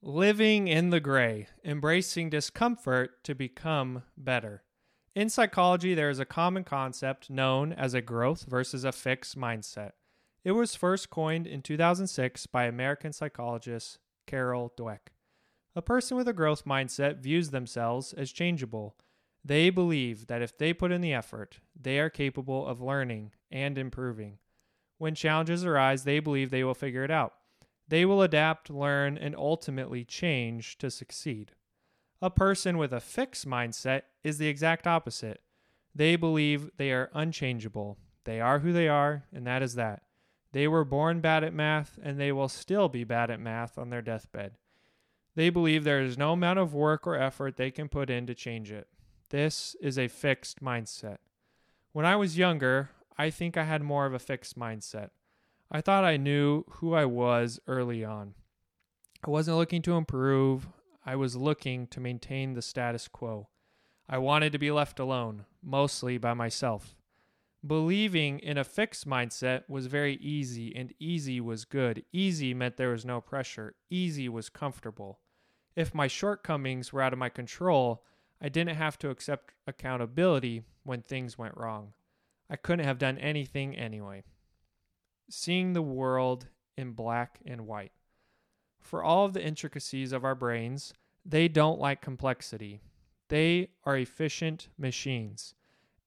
Living in the gray, embracing discomfort to become better. In psychology, there is a common concept known as a growth versus a fixed mindset. It was first coined in 2006 by American psychologist Carol Dweck. A person with a growth mindset views themselves as changeable. They believe that if they put in the effort, they are capable of learning and improving. When challenges arise, they believe they will figure it out. They will adapt, learn, and ultimately change to succeed. A person with a fixed mindset is the exact opposite. They believe they are unchangeable. They are who they are, and that is that. They were born bad at math, and they will still be bad at math on their deathbed. They believe there is no amount of work or effort they can put in to change it. This is a fixed mindset. When I was younger, I think I had more of a fixed mindset. I thought I knew who I was early on. I wasn't looking to improve, I was looking to maintain the status quo. I wanted to be left alone, mostly by myself. Believing in a fixed mindset was very easy, and easy was good. Easy meant there was no pressure, easy was comfortable. If my shortcomings were out of my control, I didn't have to accept accountability when things went wrong. I couldn't have done anything anyway seeing the world in black and white. For all of the intricacies of our brains, they don't like complexity. They are efficient machines.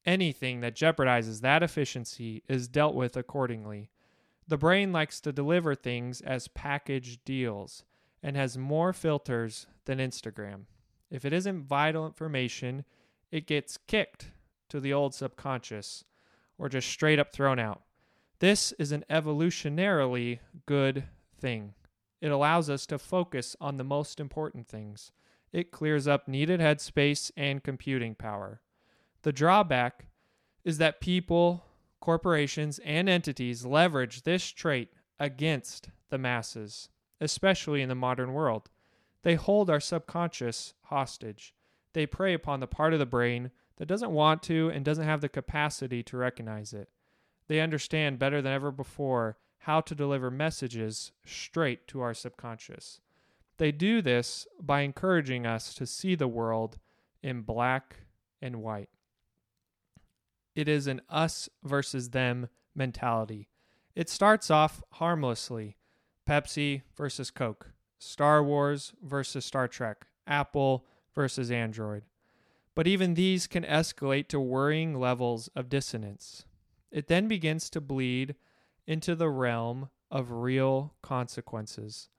Anything that jeopardizes that efficiency is dealt with accordingly. The brain likes to deliver things as packaged deals and has more filters than Instagram. If it isn't vital information, it gets kicked to the old subconscious or just straight up thrown out. This is an evolutionarily good thing. It allows us to focus on the most important things. It clears up needed headspace and computing power. The drawback is that people, corporations, and entities leverage this trait against the masses, especially in the modern world. They hold our subconscious hostage. They prey upon the part of the brain that doesn't want to and doesn't have the capacity to recognize it. They understand better than ever before how to deliver messages straight to our subconscious. They do this by encouraging us to see the world in black and white. It is an us versus them mentality. It starts off harmlessly Pepsi versus Coke, Star Wars versus Star Trek, Apple versus Android. But even these can escalate to worrying levels of dissonance. It then begins to bleed into the realm of real consequences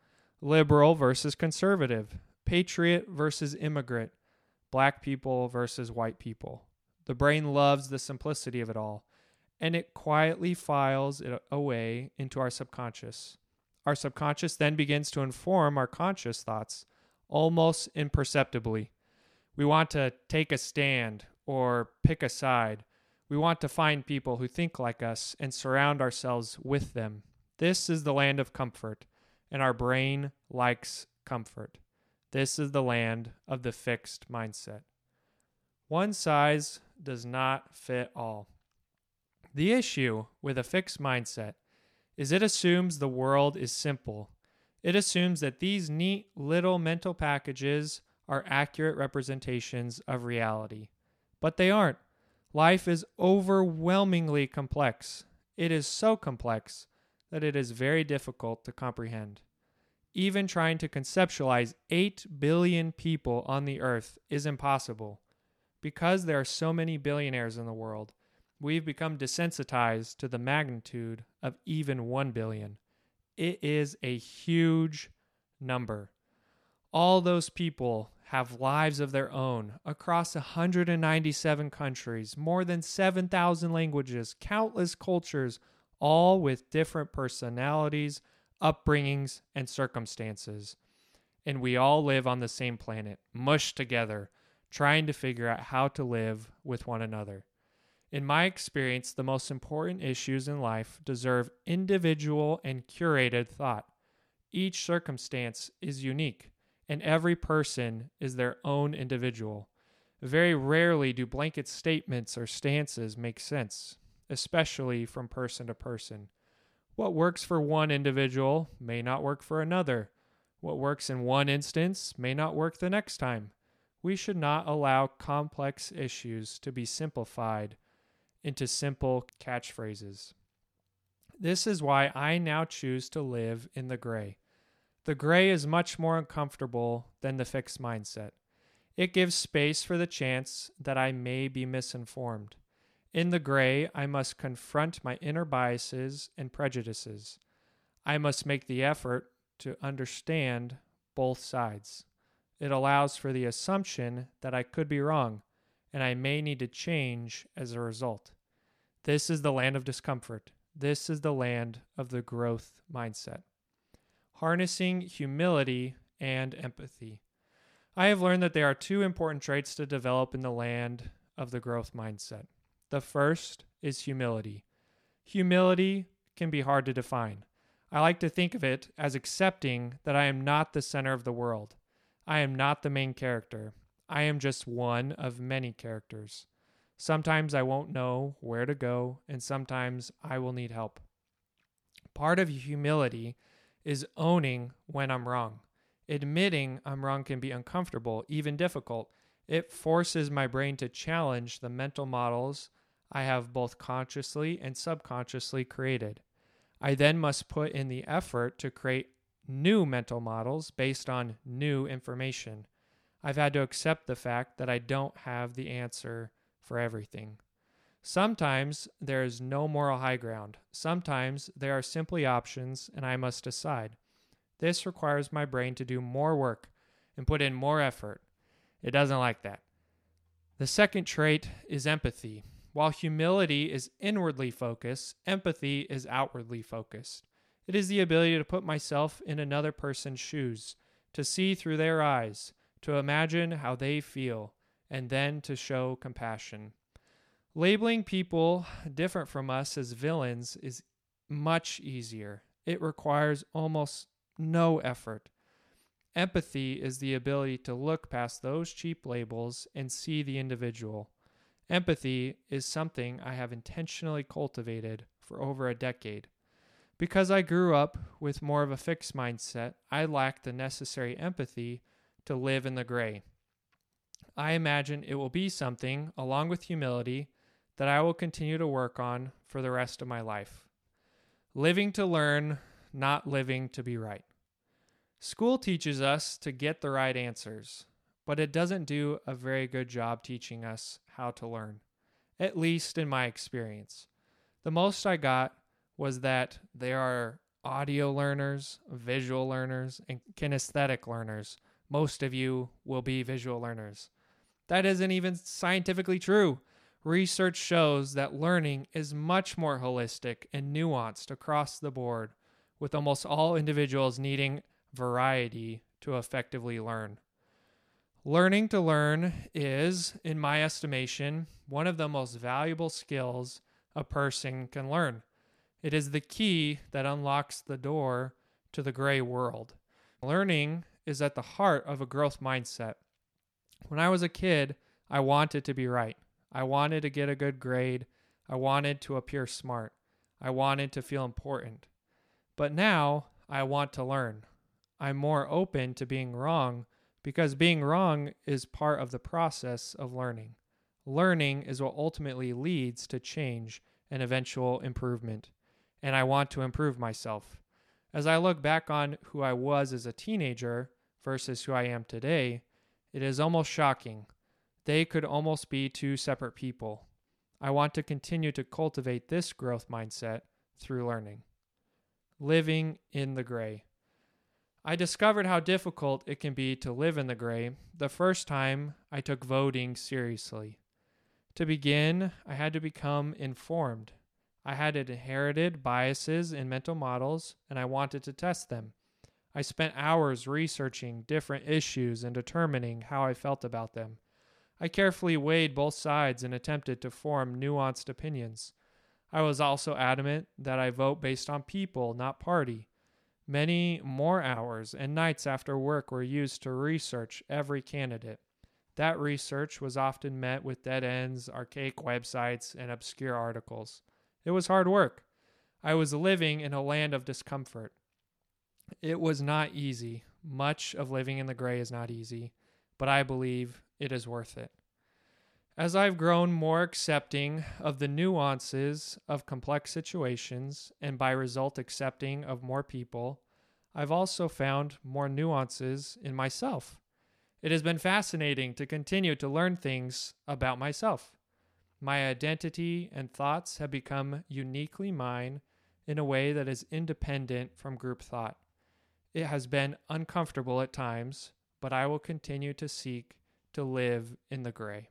liberal versus conservative, patriot versus immigrant, black people versus white people. The brain loves the simplicity of it all, and it quietly files it away into our subconscious. Our subconscious then begins to inform our conscious thoughts almost imperceptibly. We want to take a stand or pick a side we want to find people who think like us and surround ourselves with them. This is the land of comfort, and our brain likes comfort. This is the land of the fixed mindset. One size does not fit all. The issue with a fixed mindset is it assumes the world is simple. It assumes that these neat little mental packages are accurate representations of reality. But they aren't. Life is overwhelmingly complex. It is so complex that it is very difficult to comprehend. Even trying to conceptualize 8 billion people on the earth is impossible. Because there are so many billionaires in the world, we've become desensitized to the magnitude of even 1 billion. It is a huge number. All those people have lives of their own across 197 countries, more than 7,000 languages, countless cultures, all with different personalities, upbringings, and circumstances. And we all live on the same planet, mushed together, trying to figure out how to live with one another. In my experience, the most important issues in life deserve individual and curated thought. Each circumstance is unique and every person is their own individual. Very rarely do blanket statements or stances make sense, especially from person to person. What works for one individual may not work for another. What works in one instance may not work the next time. We should not allow complex issues to be simplified into simple catchphrases. This is why I now choose to live in the gray. The gray is much more uncomfortable than the fixed mindset. It gives space for the chance that I may be misinformed. In the gray, I must confront my inner biases and prejudices. I must make the effort to understand both sides. It allows for the assumption that I could be wrong and I may need to change as a result. This is the land of discomfort. This is the land of the growth mindset. Harnessing humility and empathy. I have learned that there are two important traits to develop in the land of the growth mindset. The first is humility. Humility can be hard to define. I like to think of it as accepting that I am not the center of the world. I am not the main character. I am just one of many characters. Sometimes I won't know where to go, and sometimes I will need help. Part of humility is owning when I'm wrong. Admitting I'm wrong can be uncomfortable, even difficult. It forces my brain to challenge the mental models I have both consciously and subconsciously created. I then must put in the effort to create new mental models based on new information. I've had to accept the fact that I don't have the answer for everything. Sometimes there is no moral high ground. Sometimes there are simply options, and I must decide. This requires my brain to do more work and put in more effort. It doesn't like that. The second trait is empathy. While humility is inwardly focused, empathy is outwardly focused. It is the ability to put myself in another person's shoes, to see through their eyes, to imagine how they feel, and then to show compassion. Labeling people different from us as villains is much easier. It requires almost no effort. Empathy is the ability to look past those cheap labels and see the individual. Empathy is something I have intentionally cultivated for over a decade. Because I grew up with more of a fixed mindset, I lacked the necessary empathy to live in the gray. I imagine it will be something, along with humility, that I will continue to work on for the rest of my life. Living to learn, not living to be right. School teaches us to get the right answers, but it doesn't do a very good job teaching us how to learn, at least in my experience. The most I got was that there are audio learners, visual learners, and kinesthetic learners. Most of you will be visual learners. That isn't even scientifically true. Research shows that learning is much more holistic and nuanced across the board, with almost all individuals needing variety to effectively learn. Learning to learn is, in my estimation, one of the most valuable skills a person can learn. It is the key that unlocks the door to the gray world. Learning is at the heart of a growth mindset. When I was a kid, I wanted to be right. I wanted to get a good grade. I wanted to appear smart. I wanted to feel important. But now I want to learn. I'm more open to being wrong because being wrong is part of the process of learning. Learning is what ultimately leads to change and eventual improvement and I want to improve myself. As I look back on who I was as a teenager versus who I am today, it is almost shocking. They could almost be two separate people. I want to continue to cultivate this growth mindset through learning. Living in the gray. I discovered how difficult it can be to live in the gray the first time I took voting seriously. To begin, I had to become informed I had inherited biases in mental models and I wanted to test them. I spent hours researching different issues and determining how I felt about them. I carefully weighed both sides and attempted to form nuanced opinions. I was also adamant that I vote based on people, not party. Many more hours and nights after work were used to research every candidate. That research was often met with dead ends, archaic websites, and obscure articles. It was hard work. I was living in a land of discomfort. It was not easy, much of living in the gray is not easy, but I believe it is worth it. As I've grown more accepting of the nuances of complex situations, and by result accepting of more people, I've also found more nuances in myself. It has been fascinating to continue to learn things about myself. My identity and thoughts have become uniquely mine in a way that is independent from group thought. It has been uncomfortable at times, but I will continue to seek to live in the gray.